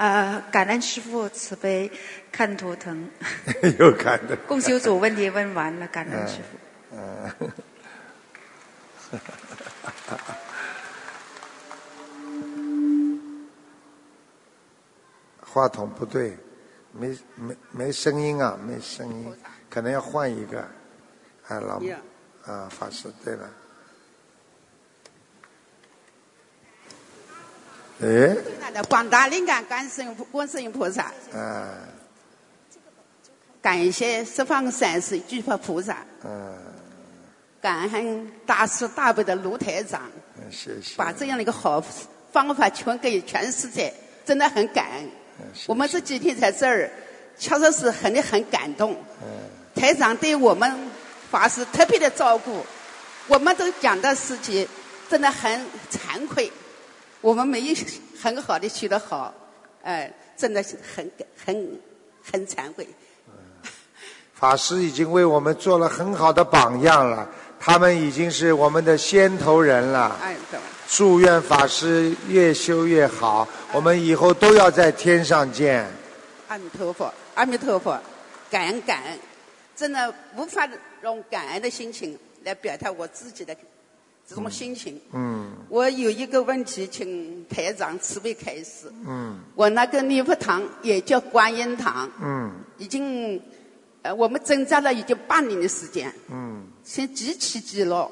啊，感恩师傅慈悲，看图腾。又看的。共修组问题问完了，感恩师傅。嗯。话筒不对，没没没声音啊，没声音，可能要换一个。啊，老啊，法师，对了。哎。广大灵感观世音观世音菩萨。嗯。感谢十方三世诸佛菩萨。嗯。感恩大慈大悲的卢台长。嗯，谢谢。把这样的一个好方法传给全世界，真的很感恩。我们这几天在这儿，确实是很的很感动。台长对我们法师特别的照顾，我们都讲的事情真的很惭愧，我们没有很好的学得好，哎，真的是很很很惭愧。法师已经为我们做了很好的榜样了，他们已经是我们的先头人了。哎，祝愿法师越修越好，我们以后都要在天上见。阿弥陀佛，阿弥陀佛，感恩感恩，真的无法用感恩的心情来表达我自己的这种心情。嗯。我有一个问题，请台长慈悲开示。嗯。我那个礼佛堂也叫观音堂。嗯。已经，呃，我们挣扎了已经半年的时间。嗯。先几起几落，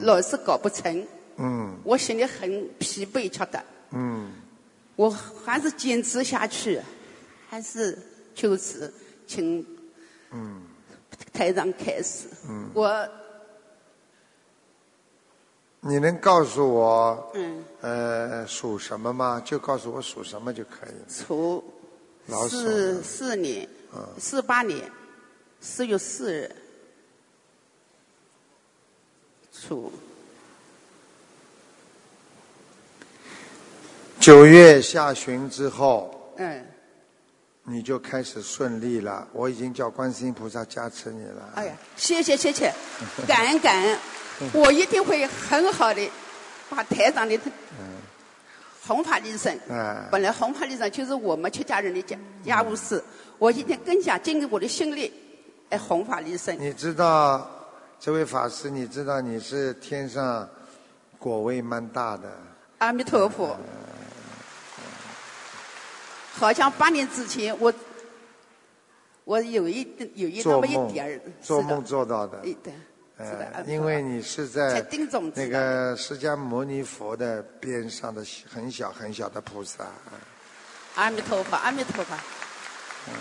老是搞不成。嗯，我心里很疲惫，觉得，嗯，我还是坚持下去，还是就此，请，嗯，台长开始，嗯，我，你能告诉我，嗯，呃，属什么吗？就告诉我属什么就可以了。属，老鼠，四四年，嗯，四八年，四月四日，属。九月下旬之后，嗯，你就开始顺利了。我已经叫观世音菩萨加持你了。哎呀，谢谢谢谢，感恩感恩，我一定会很好的把台长的弘法利生。嗯。本来弘法利生就是我们全家人的家家务事，我一定更加尽我的心力来弘法利生。你知道，这位法师，你知道你是天上果位蛮大的。阿弥陀佛。好像八年之前，我我有一有一那么一点儿做梦做到的，对，是的，因为你是在那个释迦牟尼佛的边上的很小很小的菩萨。阿弥陀佛，阿弥陀佛。嗯。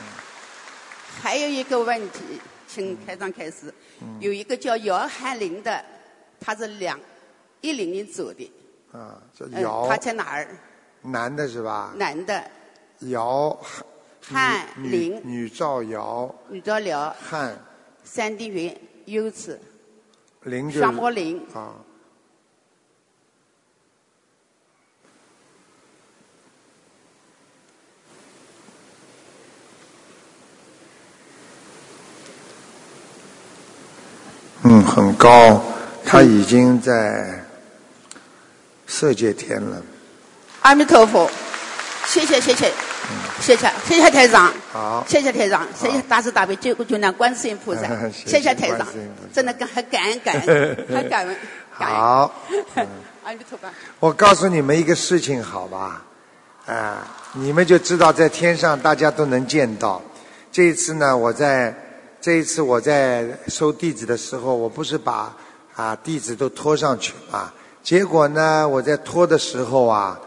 还有一个问题，请开张开始。有一个叫姚汉林的，他是两一零年走的。啊，叫姚。他在哪儿？男的是吧？男的。姚汉林，女赵瑶，女赵瑶，汉三地云优子，林双木林啊。嗯，很高，他已经在色界天了。阿弥陀佛。谢谢谢谢，谢谢谢谢台长，好，谢谢台长，谢谢大慈大悲救苦救难观世音菩萨，谢谢台长，真的感很感恩感恩，很感恩。好，阿弥陀佛。我告诉你们一个事情，好吧？啊，你们就知道在天上大家都能见到。这一次呢，我在这一次我在收弟子的时候，我不是把啊弟子都拖上去嘛？结果呢，我在拖的时候啊。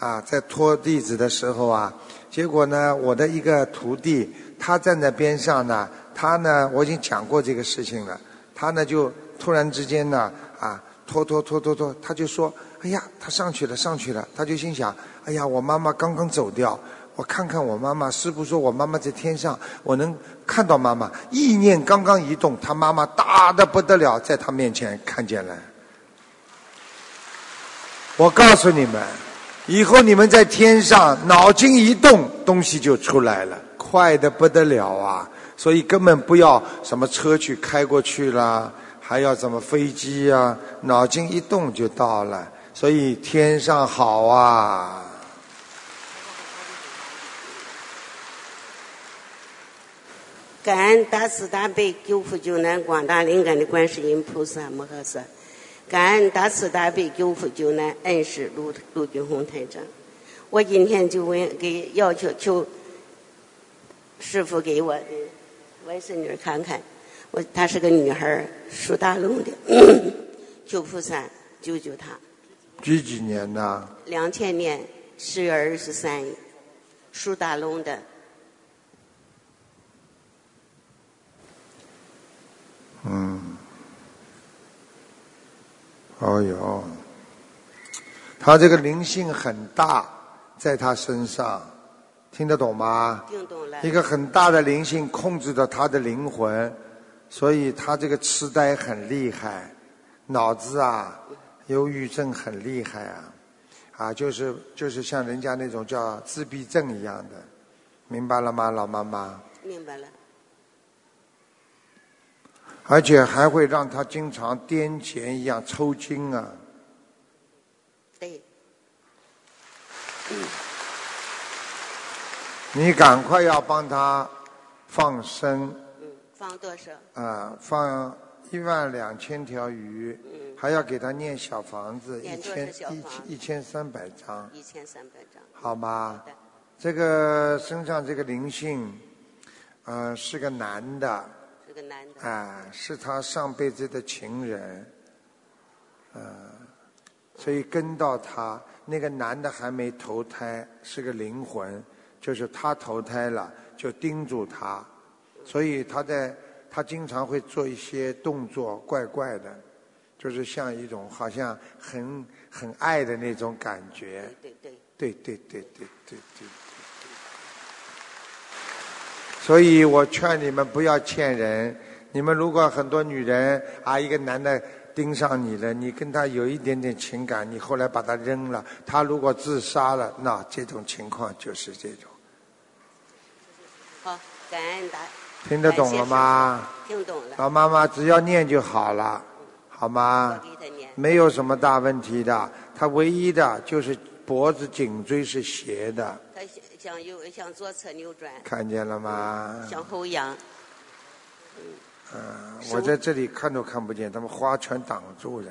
啊，在拖弟子的时候啊，结果呢，我的一个徒弟，他站在边上呢，他呢，我已经讲过这个事情了，他呢就突然之间呢，啊，拖拖拖拖拖，他就说，哎呀，他上去了，上去了，他就心想，哎呀，我妈妈刚刚走掉，我看看我妈妈，师傅说我妈妈在天上，我能看到妈妈，意念刚刚一动，他妈妈大的不得了，在他面前看见了，我告诉你们。以后你们在天上脑筋一动东西就出来了。快的不得了啊。所以根本不要什么车去开过去啦还要什么飞机啊脑筋一动就到了。所以天上好啊。感恩大慈大悲救苦救难广大灵感的观世音菩萨摩诃萨。感恩大慈大悲救苦救难恩师卢卢俊红台长。我今天就问给要求求师傅给我的外孙女看看，我她是个女孩儿，属大龙的，求菩萨救救她。几几年的？两千年十月二十三日，属大龙的。嗯，哦哟，他这个灵性很大，在他身上，听得懂吗？听懂了。一个很大的灵性控制着他的灵魂，所以他这个痴呆很厉害，脑子啊，忧郁症很厉害啊，啊，就是就是像人家那种叫自闭症一样的，明白了吗，老妈妈？明白了。而且还会让他经常癫痫一样抽筋啊！对，你赶快要帮他放生嗯，放多少？啊，放一万两千条鱼，还要给他念小房子一千一千一千三百张，一千三百张。好吗好？这个身上这个灵性，呃，是个男的，啊，是他上辈子的情人，嗯，所以跟到他那个男的还没投胎，是个灵魂，就是他投胎了就盯住他，所以他在他经常会做一些动作，怪怪的，就是像一种好像很很爱的那种感觉，对对。对对对对对对。所以我劝你们不要欠人。你们如果很多女人啊，一个男的盯上你了，你跟他有一点点情感，你后来把他扔了，他如果自杀了，那这种情况就是这种。好，感恩大。听得懂了吗？听懂了。老妈妈，只要念就好了，好吗？没有什么大问题的，他唯一的就是脖子颈椎是斜的，他向向右向左侧扭转，看见了吗？向后仰。嗯，我在这里看都看不见，他们花全挡住了。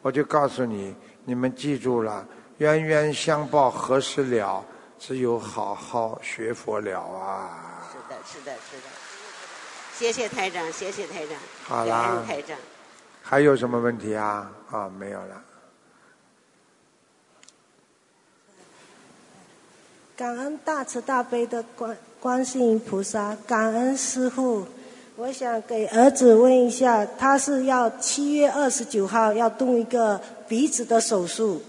我就告诉你，你们记住了，冤冤相报何时了？只有好好学佛了啊！是的，是的，是的。谢谢台长，谢谢台长。好恩台长。还有什么问题啊？啊，没有了。感恩大慈大悲的观观世音菩萨，感恩师傅。我想给儿子问一下，他是要七月二十九号要动一个鼻子的手术。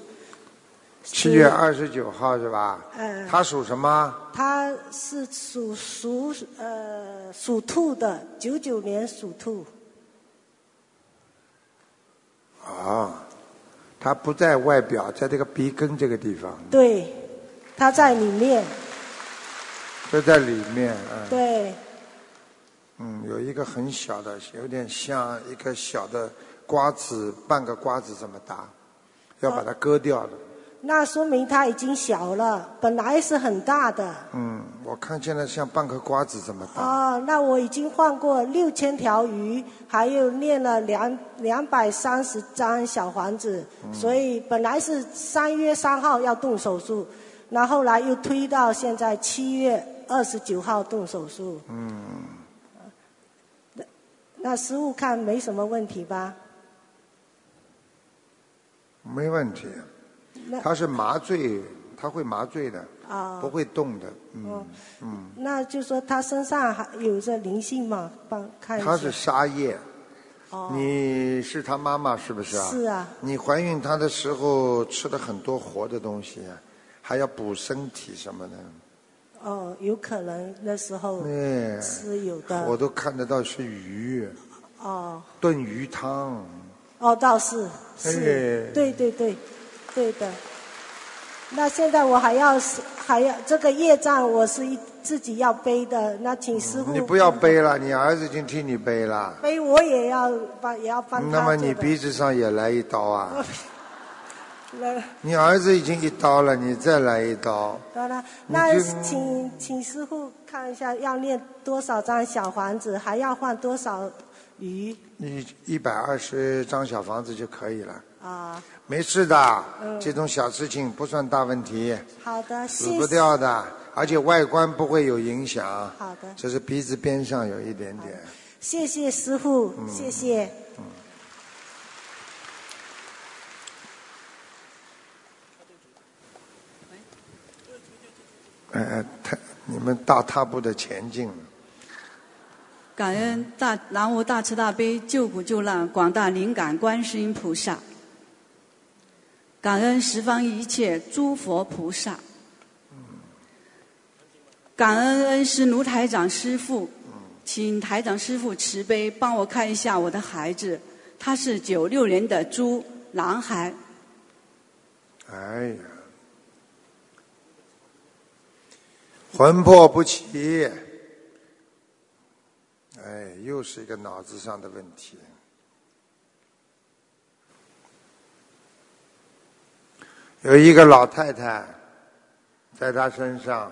七月二十九号是吧？嗯他属什么？他是属属呃属兔的，九九年属兔。啊，他不在外表，在这个鼻根这个地方，对，他在里面。就在里面。嗯。对，嗯，有一个很小的，有点像一个小的瓜子，半个瓜子这么大，要把它割掉了。那说明它已经小了，本来是很大的。嗯，我看见了像半个瓜子这么大。啊，那我已经换过六千条鱼，还有念了两两百三十张小房子，所以本来是三月三号要动手术，那后来又推到现在七月二十九号动手术。嗯，那那师傅看没什么问题吧？没问题。那他是麻醉，他会麻醉的，啊不会动的。嗯哦嗯，那就说他身上还有着灵性吗？帮看一下。他是沙叶。哦你是他妈妈是不是啊？是啊。你怀孕他的时候吃了很多活的东西啊，还要补身体什么的。哦，有可能那时候哎是有的。我都看得到是鱼，哦炖鱼汤。哦，倒是是，哎对对对，对的。那现在我还要是还要这个业障，我是一自己要背的。那请师傅你不要背了，你儿子已经替你背了。背，我也要帮也要帮他那么你鼻子上也来一刀啊？那你儿子已经一刀了，你再来一刀。好了，那请请师傅看一下，要念多少张小房子，还要换多少鱼你一百二十张小房子就可以了，啊？没事的，嗯这种小事情不算大问题，好的，死不。掉的，而且外观不会有影响。好的就是鼻子边上有一点点。谢谢师傅，嗯谢谢。哎哎，太你们大踏步的前进，感恩大南无大慈大悲救苦救难广大灵感观世音菩萨，感恩十方一切诸佛菩萨，感恩恩师卢台长师傅，请台长师傅慈悲帮我看一下我的孩子，他是九六年的猪男孩，哎呀，魂魄不齐，哎，又是一个脑子上的问题。有一个老太太在她身上，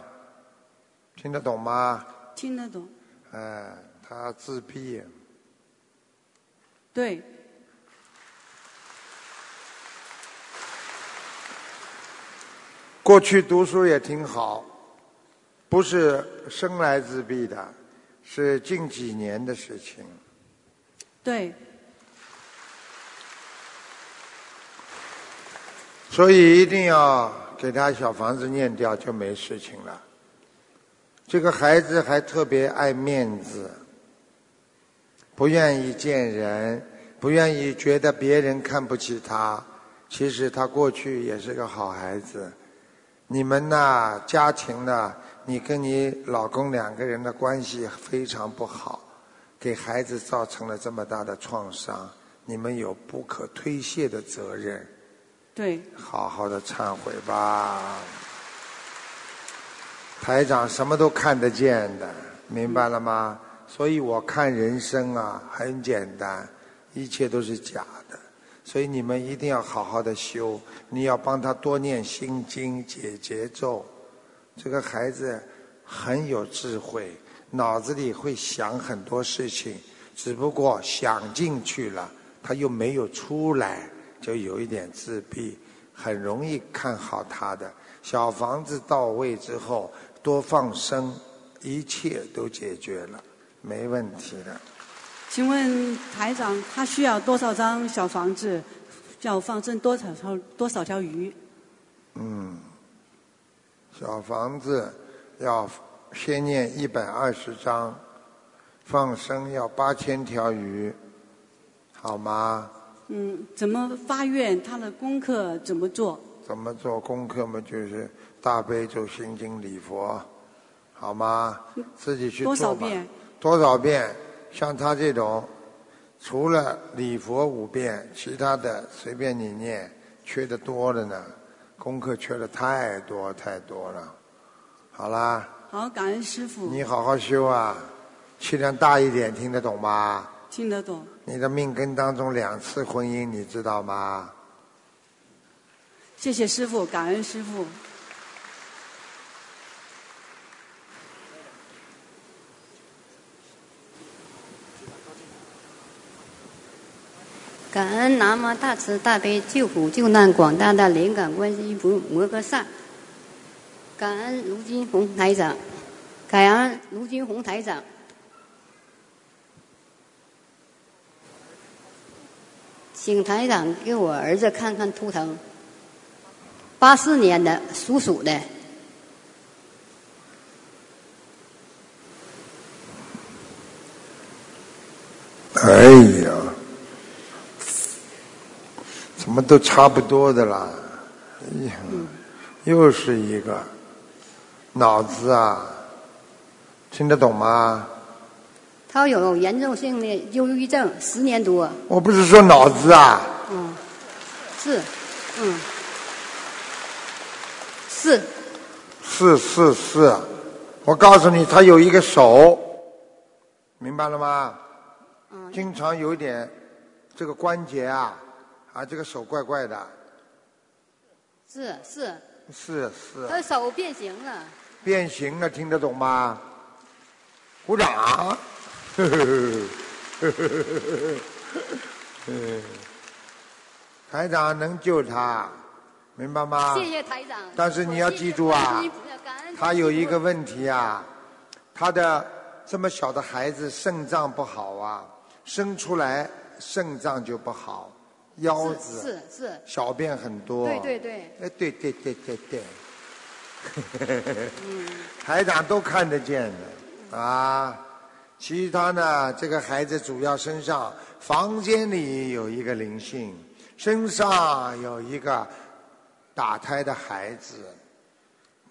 听得懂吗？听得懂？哎，她自闭，对，过去读书也挺好，不是生来自闭的，是近几年的事情。对，所以一定要给他小房子念掉，就没事情了。这个孩子还特别爱面子，不愿意见人，不愿意觉得别人看不起他。其实他过去也是个好孩子。你们呐，家庭呢，你跟你老公两个人的关系非常不好，给孩子造成了这么大的创伤，你们有不可推卸的责任。对，好好的忏悔吧。台长什么都看得见的，明白了吗？所以我看人生啊，很简单，一切都是假的。所以你们一定要好好的修，你要帮他多念心经、解结咒。这个孩子很有智慧，脑子里会想很多事情，只不过想进去了，他又没有出来，就有一点自闭，很容易看好他的。小房子到位之后，多放生，一切都解决了，没问题的。请问台长，他需要多少张小房子？要放生多少条多少条鱼？嗯，小房子要先念一百二十章，放生要八千条鱼，好吗？嗯，怎么发愿？他的功课怎么做？怎么做功课嘛？就是大悲咒、心经、礼佛，好吗？自己去做吧多少遍？多少遍？像他这种，除了礼佛五遍，其他的随便你念，缺的多了呢。功课缺的太多太多了。好啦，好，感恩师傅，你好好修啊，气量大一点，听得懂吗？听得懂。你的命根当中两次婚姻，你知道吗？谢谢师傅，感恩师傅。感恩南无大慈大悲救苦救难广大的灵感观音菩萨摩诃萨，感恩卢金红台长，感恩卢金红台长。请台长给我儿子看看图腾，八四年的属鼠的，哎呀，怎么都差不多的啦？哎呀，又是一个脑子啊，听得懂吗？他有严重性的忧郁症，十年多。我不是说脑子啊，嗯，是，嗯，是，是是是，我告诉你，他有一个手，明白了吗？嗯，经常有一点这个关节啊，啊，这个手怪怪的，是是，是是，他手变形了。变形了，听得懂吗？鼓掌。呵呵呵呵呵呵呵嗯，台长能救他，明白吗？谢谢台长。但是你要记住啊，他有一个问题啊，他的这么小的孩子肾脏不好啊，生出来肾脏就不好，腰子是是小便很多。对对对。哎，对对对对对。台长都看得见的啊。其他呢，这个孩子主要身上房间里有一个灵性，身上有一个打胎的孩子。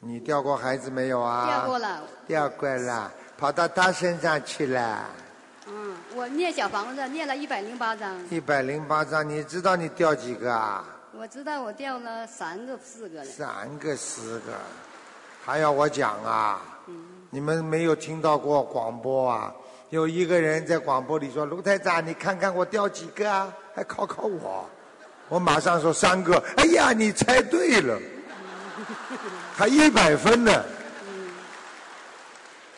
你掉过孩子没有啊？掉过了。掉过了，跑到他身上去了。嗯，我念小房子念了一百零八章。一百零八章，你知道你掉几个啊？我知道我掉了三个四个了。三个四个，还要我讲啊？你们没有听到过广播啊？有一个人在广播里说：“卢台长，你看看我掉几个啊？还考考我。”我马上说三个。哎呀，你猜对了，还一百分呢。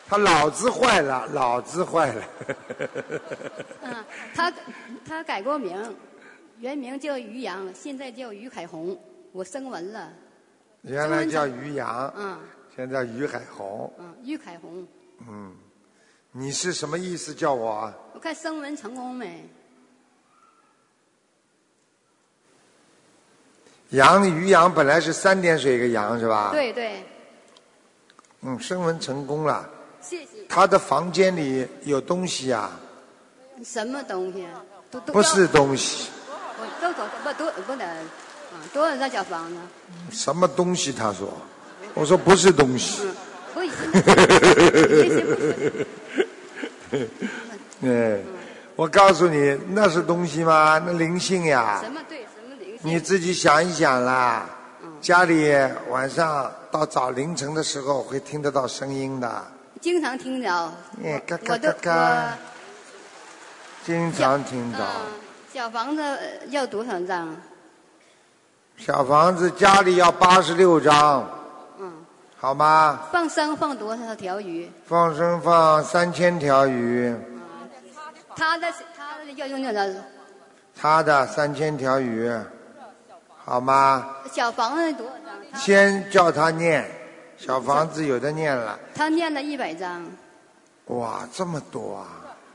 他脑子坏了，脑子坏了。嗯，他他改过名，原名叫于洋，现在叫于海红。我升文了。原来叫于洋。嗯。现在于海红。嗯，于海红。嗯，你是什么意思？叫我？我看升文成功没？杨于洋本来是三点水一个杨是吧？对对。嗯，升文成功了。谢谢。他的房间里有东西啊。什么东西？都都。不是东西。我都多不都不能啊？多少张小房子？什么东西？他说。我说不是东西。不行。这些不行。哎，我告诉你，那是东西吗？那灵性呀。什么对？什么灵性？你自己想一想啦。家里晚上到早凌晨的时候会听得到声音的。经常听着。哎，嘎嘎嘎嘎。经常听到。小房子要多少张？小房子家里要八十六张。好吗？放生放多少条鱼？放生放三千条鱼。他的他的要用多少？他的三千条鱼，好吗？小房子多少张？先叫他念，小房子有的念了。他念了一百张。哇，这么多啊！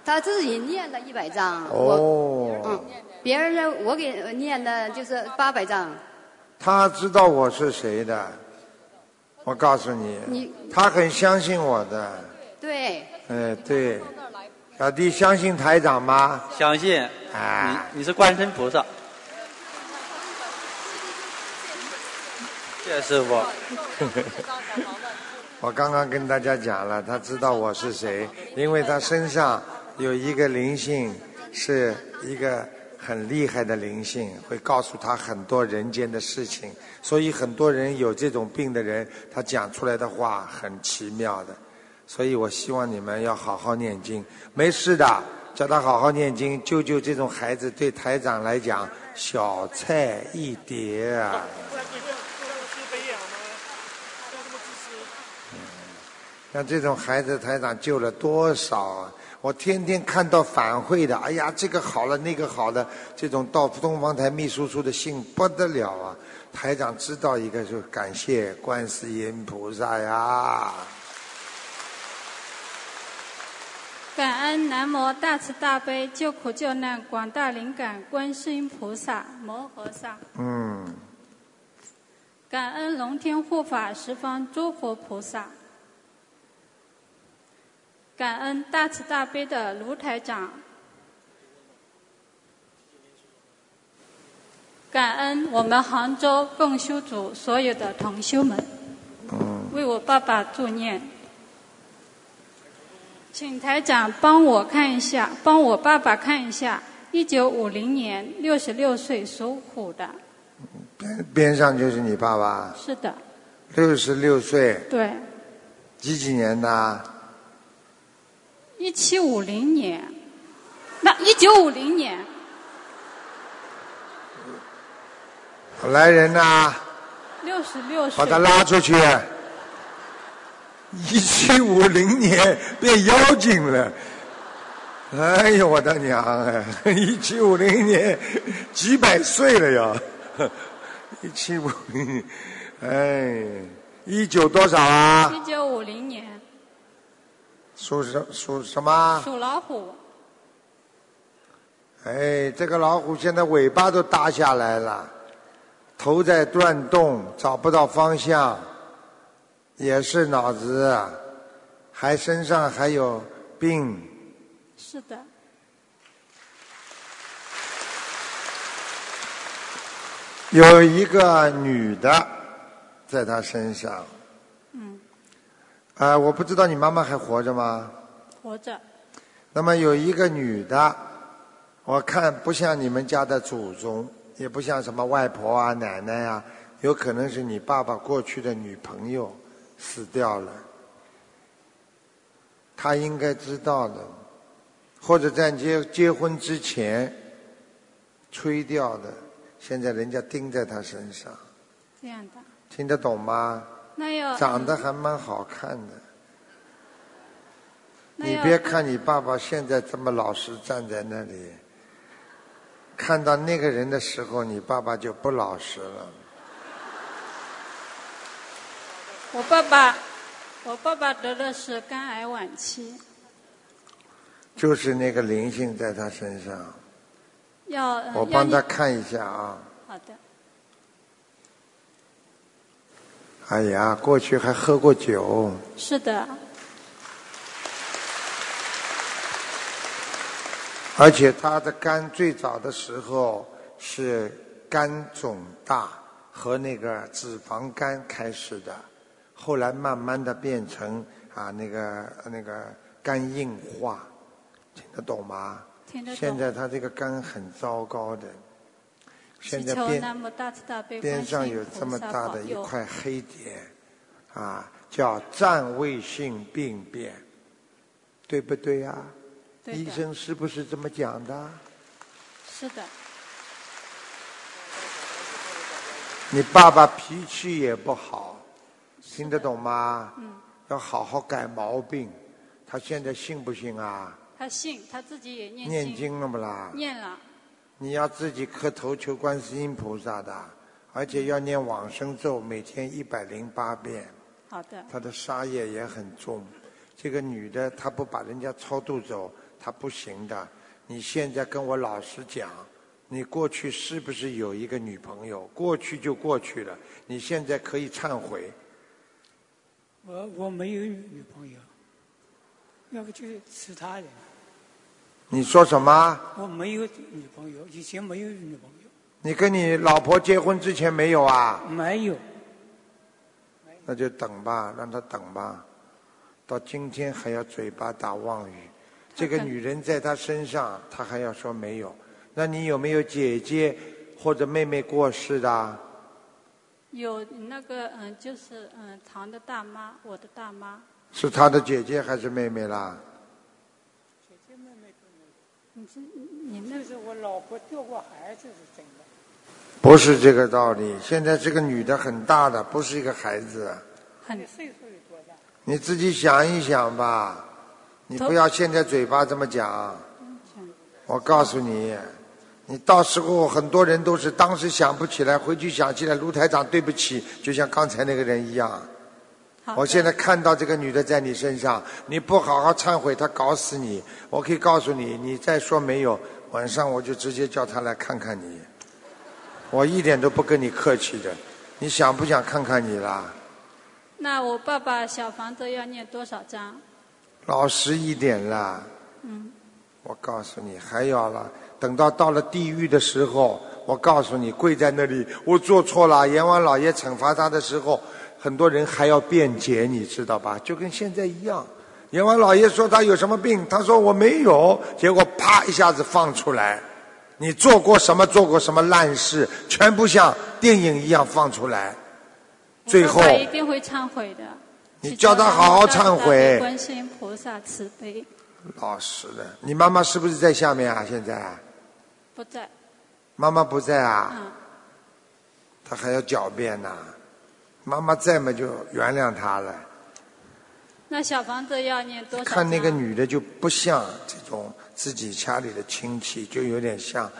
他自己念了一百张。哦。嗯，别人呢？我给念的就是八百张。他知道我是谁的。我告诉你，你他很相信我的。对。哎，对。小弟相信台长吗？相信。哎。你你是观世菩萨。谢师傅。我刚刚跟大家讲了，他知道我是谁，因为他身上有一个灵性，是一个。很厉害的灵性会告诉他很多人间的事情，所以很多人有这种病的人，他讲出来的话很奇妙的。所以我希望你们要好好念经，没事的，叫他好好念经，救救这种孩子，对台长来讲小菜一碟啊。像这种孩子，台长救了多少啊？我天天看到反馈的，哎呀，这个好了，那个好了，这种到东方台秘书处的信不得了啊！台长知道一个就感谢观世音菩萨呀。感恩南无大慈大悲救苦救难广大灵感观世音菩萨摩诃萨。嗯。感恩龙天护法十方诸佛菩萨。感恩大慈大悲的卢台长，感恩我们杭州共修组所有的同修们，为我爸爸助念，请台长帮我看一下，帮我爸爸看一下，一九五零年六十六岁属虎的。边边上就是你爸爸。是的。六十六岁。对。几几年的？一七五零年，那一九五零年，来人呐！六十六岁。把他拉出去。一七五零年变妖精了，哎呦我的娘哎！一七五零年几百岁了呀，一七五零，哎，一九多少啊？一九五零年，属什属什么？属老虎。哎，这个老虎现在尾巴都耷下来了，头在转动，找不到方向。也是脑子，还身上还有病。是的。有一个女的在他身上。嗯。啊，我不知道你妈妈还活着吗？活着。那么有一个女的，我看不像你们家的祖宗，也不像什么外婆啊、奶奶啊，有可能是你爸爸过去的女朋友。死掉了，他应该知道的，或者在结结婚之前吹掉的，现在人家钉在他身上。这样的。听得懂吗？那要。长得还蛮好看的。你别看你爸爸现在这么老实站在那里，看到那个人的时候，你爸爸就不老实了。我爸爸，我爸爸得的是肝癌晚期。就是那个灵性在他身上。要。我帮他看一下啊。好的。哎呀，过去还喝过酒。是的。而且他的肝最早的时候是肝肿大和那个脂肪肝开始的。后来慢慢的变成啊那个那个肝硬化，听得懂吗？听得懂。现在他这个肝很糟糕的，现在边边上有这么大的一块黑点，啊，叫占位性病变，对不对呀？医生是不是这么讲的？是的。你爸爸脾气也不好。听得懂吗？嗯。要好好改毛病。他现在信不信啊？他信，他自己也念经。念经了不啦？念了。你要自己磕头求观世音菩萨的，而且要念往生咒，每天一百零八遍。好的。他的杀业也很重。这个女的，她不把人家超度走，她不行的。你现在跟我老实讲，你过去是不是有一个女朋友？过去就过去了，你现在可以忏悔。我我没有女朋友，要不就是其他人。你说什么？我没有女朋友，以前没有女朋友。你跟你老婆结婚之前没有啊？没有。那就等吧，让她等吧。到今天还要嘴巴打妄语，这个女人在他身上，他还要说没有。那你有没有姐姐或者妹妹过世的？有那个嗯，就是嗯，堂的大妈，我的大妈。是他的姐姐还是妹妹啦？你那是我老婆掉过孩子是真的。不是这个道理，现在这个女的很大的，不是一个孩子。很岁数有多大？你自己想一想吧，你不要现在嘴巴这么讲。我告诉你。你到时候很多人都是当时想不起来，回去想起来，卢台长对不起，就像刚才那个人一样。我现在看到这个女的在你身上，你不好好忏悔，她搞死你。我可以告诉你，你再说没有，晚上我就直接叫她来看看你。我一点都不跟你客气的，你想不想看看你啦？那我爸爸小房子要念多少章？老实一点啦。嗯。我告诉你，还要了。等到到了地狱的时候，我告诉你，跪在那里，我做错了。阎王老爷惩罚他的时候，很多人还要辩解，你知道吧？就跟现在一样。阎王老爷说他有什么病，他说我没有，结果啪一下子放出来，你做过什么，做过什么烂事，全部像电影一样放出来。最后一定会忏悔的。你叫他好好忏悔。观世音菩萨慈悲。老实的，你妈妈是不是在下面啊？现在？不在。妈妈不在啊？嗯。他还要狡辩呐？妈妈在嘛就原谅他了。那小房子要念多少？看那个女的就不像这种自己家里的亲戚，就有点像，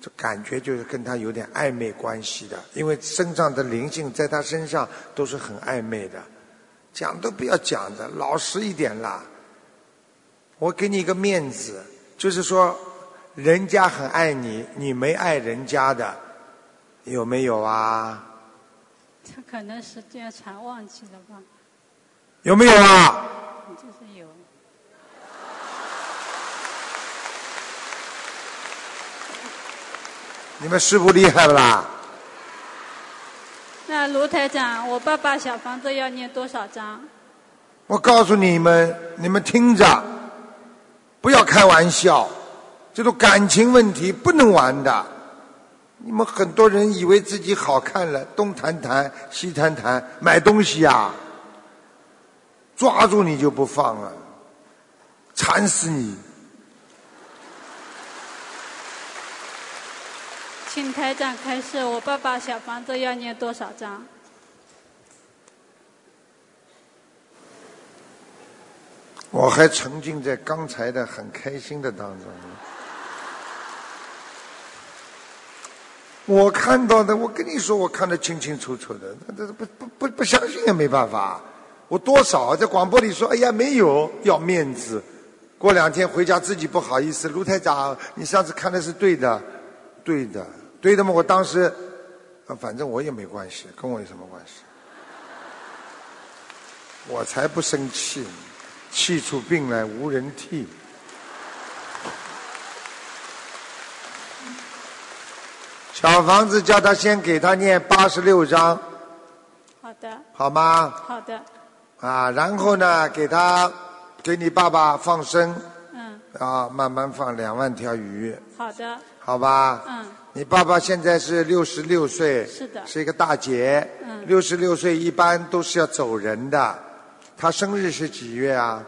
就感觉就是跟他有点暧昧关系的，因为身上的灵性在他身上都是很暧昧的，讲都不要讲的，老实一点啦。我给你一个面子，就是说，人家很爱你，你没爱人家的，有没有啊？他可能时间长忘记了吧？有没有啊？就是有。你们师傅厉害不啦？那卢台长，我爸爸小房子要念多少章？我告诉你们，你们听着，不要开玩笑，这种感情问题不能玩的。你们很多人以为自己好看了，东谈谈西谈谈，买东西呀，抓住你就不放了，馋死你！请台长开示，我爸爸小房子要念多少章？我还沉浸在刚才的很开心的当中。我看到的，我跟你说，我看得清清楚楚的，那这不不不不相信也没办法。我多少在广播里说，哎呀，没有，要面子。过两天回家自己不好意思，卢台长，你上次看的是对的，对的。对的嘛，我当时，啊反正我也没关系，跟我有什么关系？我才不生气，气出病来无人替。小房子叫他先给他念八十六章，好的。好吗？好的。啊，然后呢，给他给你爸爸放生，嗯。啊，慢慢放两万条鱼。好的。好吧。嗯。你爸爸现在是六十六岁，是的，是一个大姐。嗯，六十六岁一般都是要走人的。他生日是几月啊？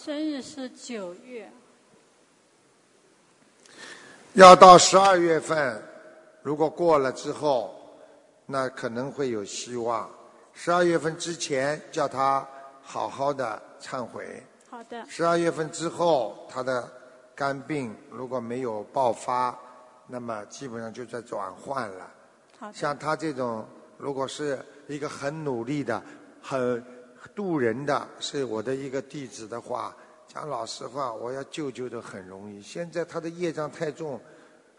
生日是九月。要到十二月份，如果过了之后，那可能会有希望。十二月份之前叫他好好的忏悔。好的。十二月份之后，他的肝病如果没有爆发。那么基本上就在转换了。像他这种，如果是一个很努力的、很渡人的，是我的一个弟子的话，讲老实话，我要救救的很容易。现在他的业障太重，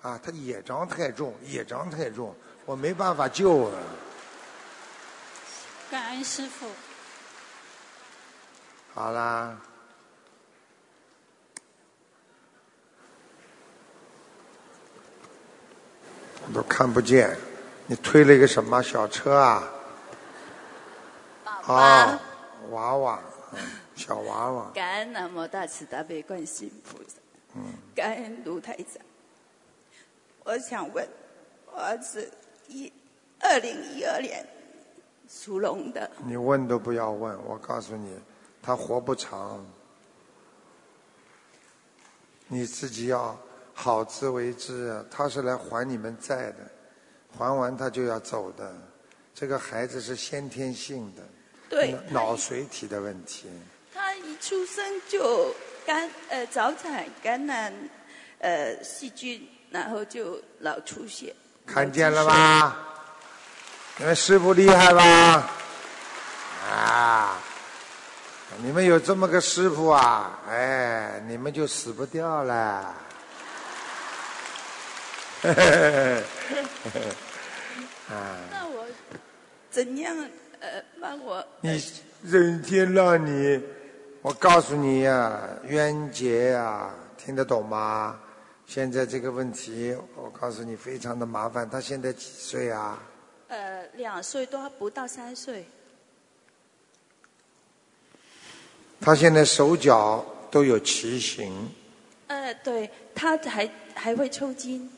啊，他业障太重，业障太重，我没办法救啊。感恩师傅。好啦。都看不见，你推了一个什么小车啊？啊，娃娃，小娃娃。感恩南无大慈大悲观世音菩萨。嗯。感恩卢台长。我想问，我儿子一二零一二年属龙的。你问都不要问，我告诉你，他活不长。你自己要。好自为之，他是来还你们债的，还完他就要走的。这个孩子是先天性的，对，脑髓体的问题。他一出生就肝呃早产感染呃细菌，然后就老出血。看见了吧？你们师傅厉害吧？啊！你们有这么个师傅啊？哎，你们就死不掉了。啊！那我怎样呃帮我？你人天让你，我告诉你呀，冤结呀，听得懂吗？现在这个问题，我告诉你非常的麻烦。他现在几岁啊？呃，两岁多不到三岁。他现在手脚都有畸形。呃，对他还还会抽筋。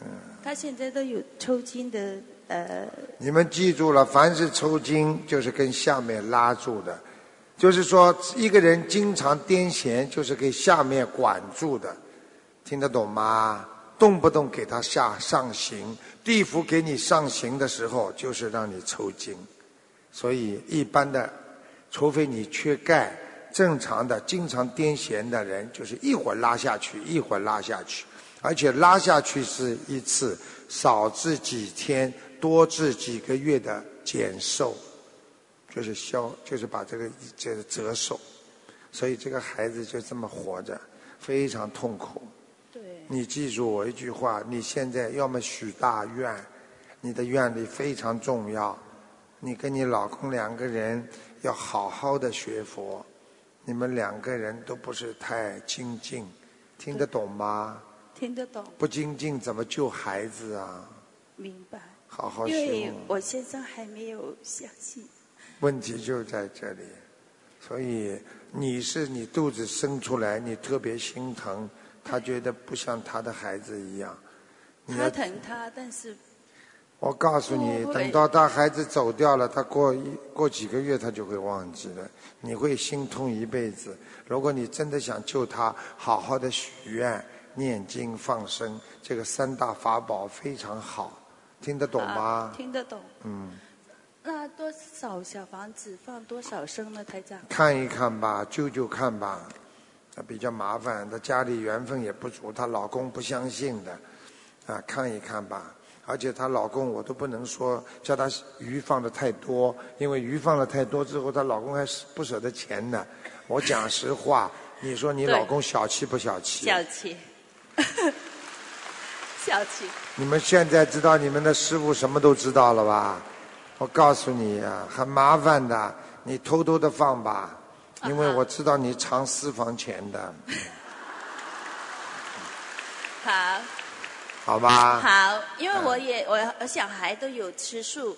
嗯他现在都有抽筋的呃。你们记住了，凡是抽筋就是跟下面拉住的，就是说一个人经常癫痫，就是给下面管住的，听得懂吗？动不动给他下上刑，地府给你上刑的时候，就是让你抽筋，所以一般的，除非你缺钙，正常的经常癫痫的人，就是一会儿拉下去，一会儿拉下去，而且拉下去是一次，少治几天，多治几个月的减寿，就是消，就是把这个就是折寿，所以这个孩子就这么活着，非常痛苦。对。你记住我一句话：你现在要么许大愿，你的愿力非常重要。你跟你老公两个人要好好的学佛，你们两个人都不是太精进，听得懂吗？听得懂，不精进怎么救孩子啊？明白。好好因为修。我先生还没有相信。问题就在这里，所以你是你肚子生出来，你特别心疼，他觉得不像他的孩子一样。他疼他，但是我告诉你，等到他孩子走掉了，他过一过几个月他就会忘记了，你会心痛一辈子。如果你真的想救他，好好的许愿、念经、放生，这个三大法宝非常好，听得懂吗？听得懂。嗯，那多少小房子放多少声呢，台长？看一看吧，救救看吧。她比较麻烦，她家里缘分也不足，她老公不相信的，啊，看一看吧。而且她老公我都不能说叫她鱼放的太多，因为鱼放的太多之后，她老公还是不舍得钱呢。我讲实话，你说你老公小气不小气？小气，小气。你们现在知道你们的师傅什么都知道了吧？我告诉你呀、很麻烦的，你偷偷的放吧，因为我知道你藏私房钱的，好，好吧？好，因为我也我我小孩都有吃素，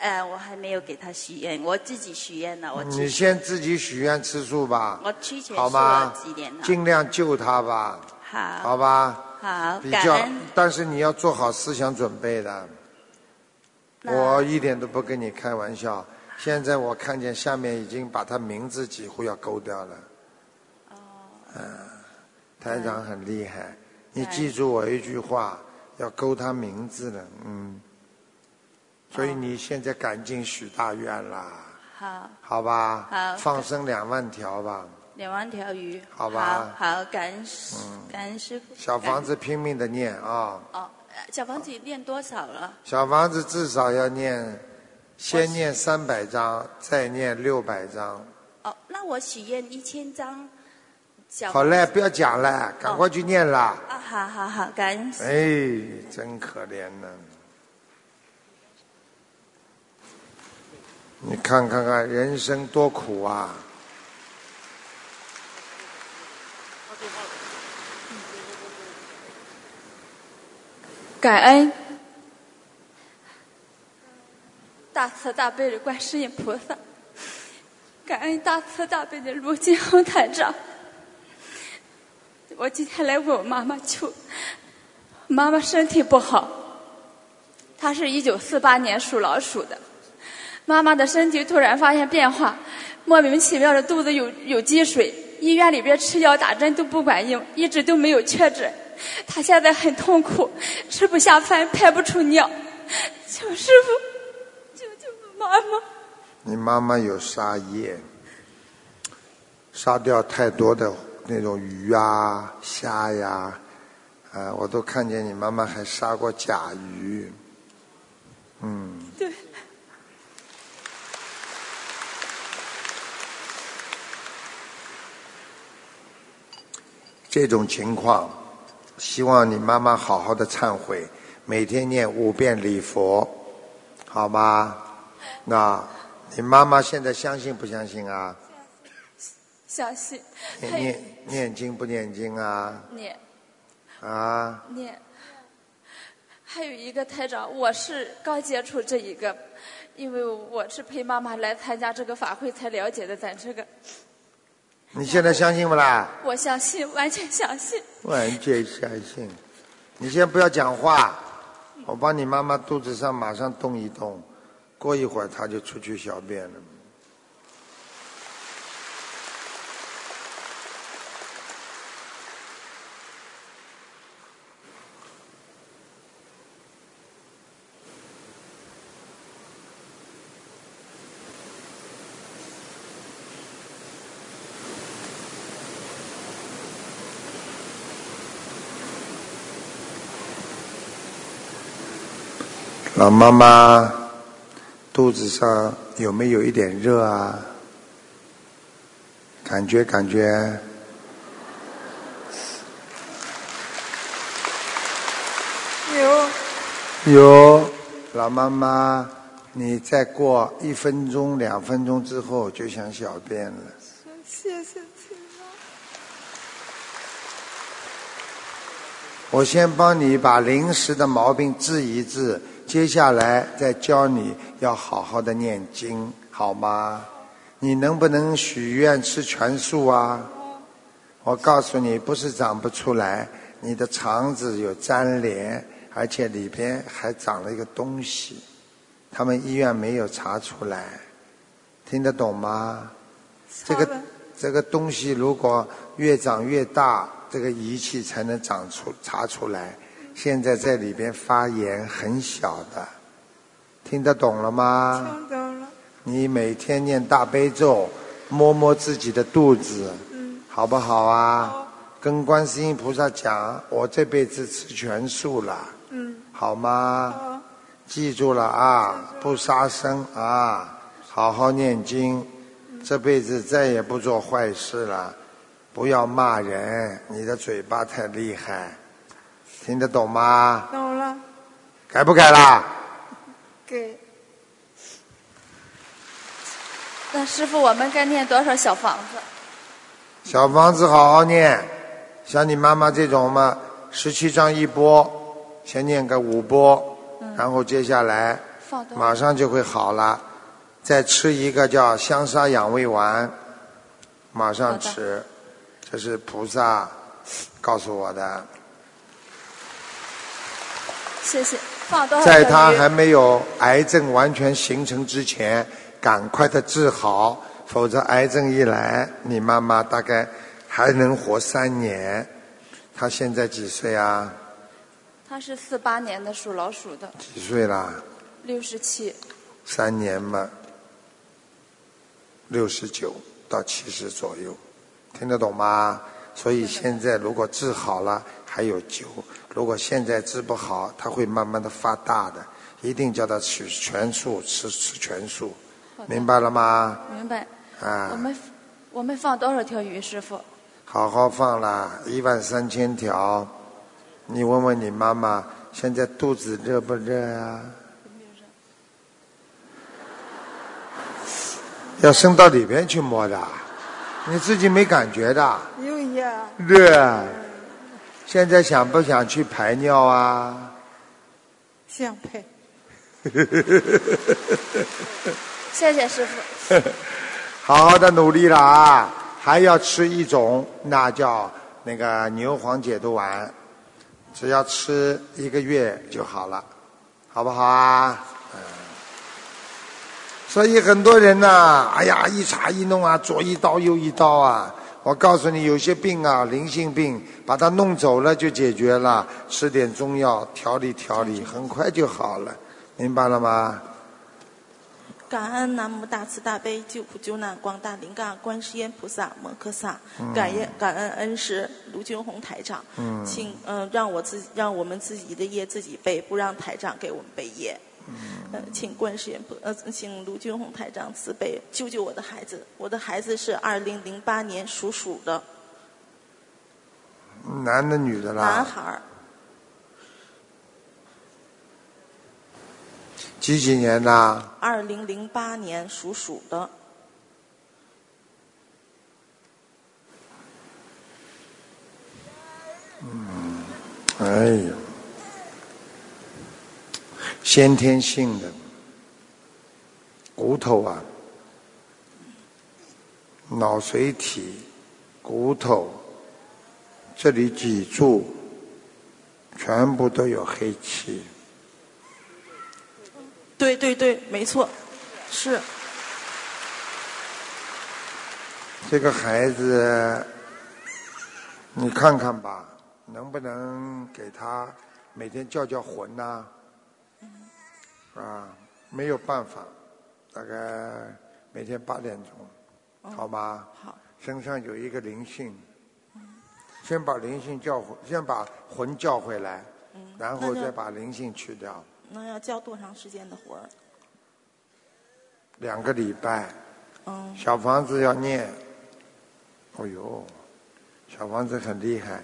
呃，我还没有给他许愿，我自己许愿了，我你先自己许愿吃素吧，我提前好说了吗几年了？尽量救他吧，好，好吧？好，比较，但是你要做好思想准备的。我一点都不跟你开玩笑。现在我看见下面已经把他名字几乎要勾掉了。哦。嗯，台长很厉害，你记住我一句话，要勾他名字了，嗯。所以你现在赶紧许大愿啦，好，好吧？好放生两万条吧，两万条鱼，好吧好，好感恩师，感恩师傅。小房子拼命的念啊。哦，呃小房子念多少了？小房子至少要念，先念三百章，再念六百章。哦，那我许愿一千张。好嘞，不要讲了，赶快去念啦！啊，好好好，感恩。哎，真可怜呢。你看看看，人生多苦啊！感恩大慈大悲的观世音菩萨，感恩大慈大悲的卢金红台长。我今天来为我妈妈求，妈妈身体不好，她是一九四八年属老鼠的，妈妈的身体突然发现变化，莫名其妙的肚子有有积水，医院里边吃药打针都不管用，一直都没有确诊。她现在很痛苦，吃不下饭，排不出尿，求师傅妈妈。你妈妈有杀业，杀掉太多的那种鱼啊、虾呀，啊，我都看见你妈妈还杀过甲鱼，嗯。对。这种情况，希望你妈妈好好的忏悔，每天念五遍礼佛，好吗？那你妈妈现在相信不相信啊？相信。念念经不念经啊？念啊？念。还有一个台长，我是刚接触这一个，因为我是陪妈妈来参加这个法会才了解的咱这个，你现在相信不啦？我相信，完全相信。完全相信。你先不要讲话，我帮你妈妈肚子上马上动一动，过一会儿他就出去小便了。老妈妈肚子上有没有一点热啊？感觉感觉。有有，老妈妈，你再过一分钟、两分钟之后就想小便了。谢谢亲我先帮你把临时的毛病治一治，接下来再教你要好好的念经，好吗？你能不能许愿吃全素啊？我告诉你，不是长不出来，你的肠子有粘连，而且里边还长了一个东西，他们医院没有查出来，听得懂吗？这个这个东西如果越长越大，这个仪器才能长出查出来。现在在里边发炎，很小的，听得懂了吗？听懂了。你每天念大悲咒，摸摸自己的肚子，好不好啊？跟观世音菩萨讲，我这辈子吃全素了，嗯，好吗？记住了啊，不杀生啊，好好念经，这辈子再也不做坏事了，不要骂人，你的嘴巴太厉害，听得懂吗？懂了，改不改啦？给那师傅，我们该念多少小房子？小房子好好念，像你妈妈这种嘛，十七章一波，先念个五波，然后接下来马上就会好了。再吃一个叫香砂养胃丸，马上吃，这是菩萨告诉我的。谢谢。放多少在他还没有癌症完全形成之前，赶快的治好，否则癌症一来，你妈妈大概还能活三年。她现在几岁啊？他是四八年的，属老鼠的，几岁啦？六十七。三年嘛，六十九到七十左右，听得懂吗？所以现在如果治好了还有灸，如果现在治不好，它会慢慢的发大的。一定叫他吃全素，吃吃全素，明白了吗？明白。啊我，们我们放多少条鱼，师傅？好好放啦，一万三千条。你问问你妈妈，现在肚子热不热啊？要伸到里边去摸的，你自己没感觉的。有呀，热啊，现在想不想去排尿啊？想配。谢谢师傅。好好的努力了啊！还要吃一种，那叫那个牛黄解毒丸，只要吃一个月就好了，好不好啊？嗯。所以很多人呐、哎呀，一查一弄啊，左一刀右一刀啊。我告诉你，有些病啊，灵性病，把它弄走了就解决了，吃点中药调理调理，很快就好了，明白了吗？感恩南无大慈大悲救苦救难广大灵感观世音菩萨摩诃萨，嗯感恩感恩恩师卢军红台长，嗯请嗯、呃让我自让我们自己的业自己背，不让台长给我们背业。嗯呃，请观世音菩呃，请卢军红台长慈悲救救我的孩子。我的孩子是二零零八年属鼠的男的女的啦？男孩儿，几几年的？二零零八年属鼠的。嗯哎呀，先天性的骨头啊，脑髓体、骨头这里脊柱全部都有黑气。对对对，没错，是这个孩子，你看看吧，能不能给他每天叫叫魂呐、啊？没有办法，大概每天八点钟，好吗？好。身上有一个灵性，先把灵性叫回，先把魂叫回来，然后再把灵性去掉。那要教多长时间的活儿？两个礼拜，嗯，小房子要念，哦呦，小房子很厉害，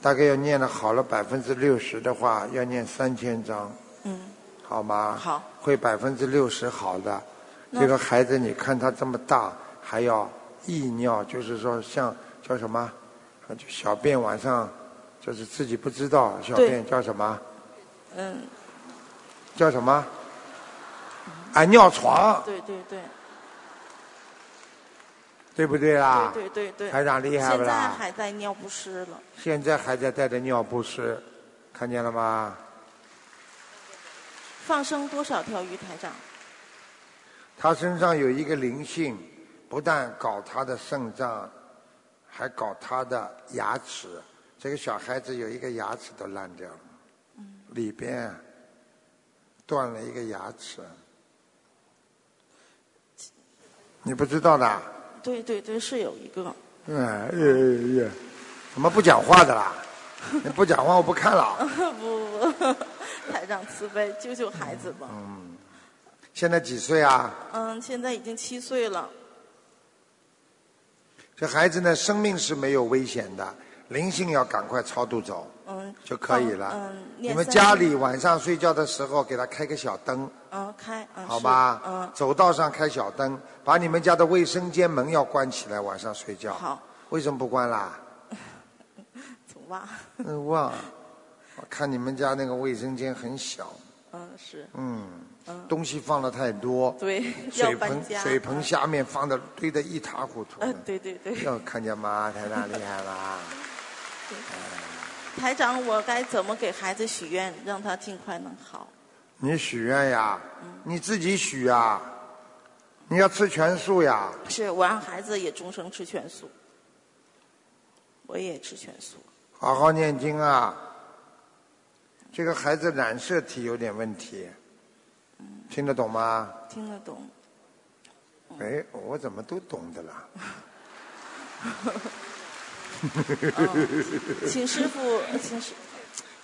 大概要念了好了百分之六十的话，要念三千张，嗯，好吗？好，会百分之六十好的。这个孩子，你看他这么大，还要溢尿，就是说像叫什么，啊就小便晚上就是自己不知道小便叫什么，嗯，叫什么？啊，尿床，对对对，对不对啦？对对对对，台长厉害不现在？还在尿不湿了，现在还在带着尿不湿，看见了吗？放生多少条鱼？台长？他身上有一个灵性，不但搞他的肾脏，还搞他的牙齿。这个小孩子有一个牙齿都烂掉了，里边断了一个牙齿，你不知道的？对对对，是有一个。哎呀呀，怎么不讲话的啦？你不讲话我不看了。不 不不，台长慈悲，救救孩子吧。嗯，现在几岁啊？嗯，现在已经七岁了。这孩子呢，生命是没有危险的，灵性要赶快超度走嗯，就可以了。嗯，你们家里晚上睡觉的时候给他开个小灯，嗯开嗯好吧？嗯走道上开小灯，把你们家的卫生间门要关起来，晚上睡觉。好。为什么不关啦？总忘。嗯，忘。我看你们家那个卫生间很小，嗯是。嗯，嗯东西放的太多。对要水盆搬家水盆下面放的堆得一塌糊涂。嗯对对对。要看见吗？台长厉害吧？台长，我该怎么给孩子许愿，让他尽快能好？你许愿呀，嗯你自己许呀，你要吃全素呀。是我让孩子也终生吃全素，我也吃全素。好好念经啊！这个孩子染色体有点问题，听得懂吗？听得懂。哎，我怎么都懂的啦？嗯请师傅，请师，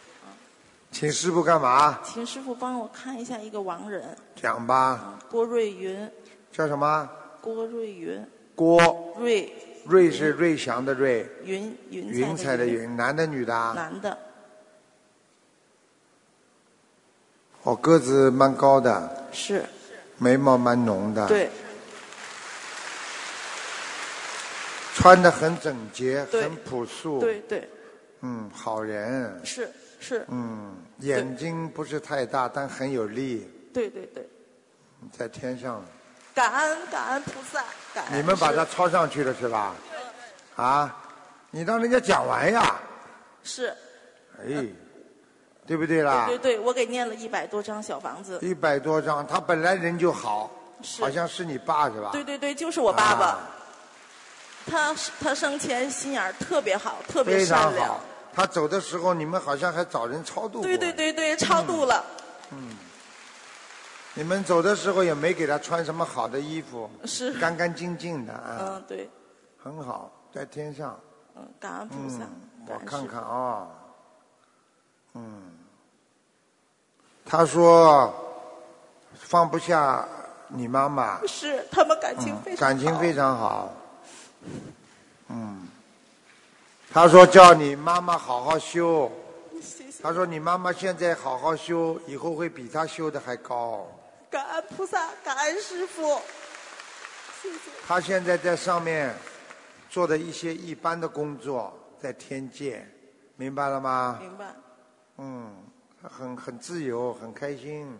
请师傅干嘛？请师傅帮我看一下一个亡人，讲吧，郭瑞云，叫什么？郭瑞云，郭瑞瑞是瑞祥的瑞，云云云彩的云，男的女的啊？男的，哦，个子蛮高的，是，眉毛蛮浓的，对，穿的很整洁，很朴素，对对，嗯，好人，是是，嗯，眼睛不是太大，但很有力，对对对，在天上。感恩感恩菩萨，感恩。你们把它抄上去了是吧？啊，你让人家讲完呀，是，哎，对不对啦？对对对，我给念了一百多张小房子，一百多张，他本来人就好，好像是你爸是吧？对对对，就是我爸爸。啊他他生前心眼儿特别好，特别善良好。。他走的时候，你们好像还找人超度过。对对对对，超度了。嗯，你们走的时候也没给他穿什么好的衣服，是干干净净的啊，嗯，对，很好，在天上。嗯，感恩菩萨。嗯，我看看啊、嗯，他说放不下你妈妈，是他们感情非嗯常好。感情非常好。嗯，他说叫你妈妈好好修。谢谢。他说你妈妈现在好好修，以后会比他修的还高。感恩菩萨，感恩师傅。谢谢。他现在在上面做的一些一般的工作，在天界，明白了吗？明白。嗯，他很很自由，很开心。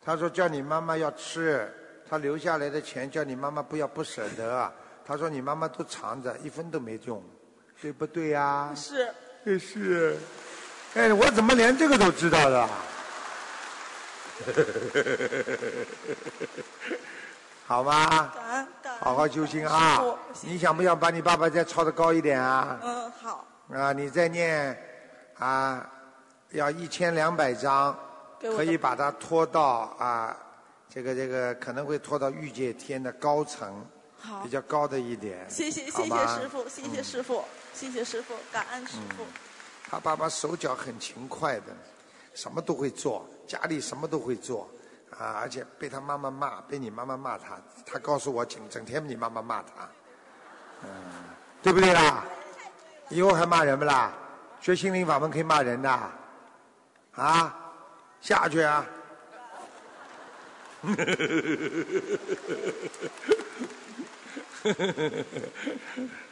他说叫你妈妈要吃，他留下来的钱叫你妈妈不要不舍得。他说你妈妈都藏着，一分都没用，对不对呀、是。是。哎，我怎么连这个都知道的？好吗？感恩感恩。好好修心啊！你想不想把你爸爸再抄的高一点啊？嗯，好。啊，你再念啊，要一千两百章给，我的可以把它拖到啊，这个这个可能会拖到御界天的高层，好比较高的一点。谢谢谢谢师傅，谢谢师傅，谢谢师傅，感恩师傅。他爸爸手脚很勤快的，什么都会做，家里什么都会做，啊，而且被他妈妈骂，被你妈妈骂他，他告诉我整整天你妈妈骂他，嗯，对不对啦？以后还骂人不啦？学心灵法门可以骂人的，啊，下去啊！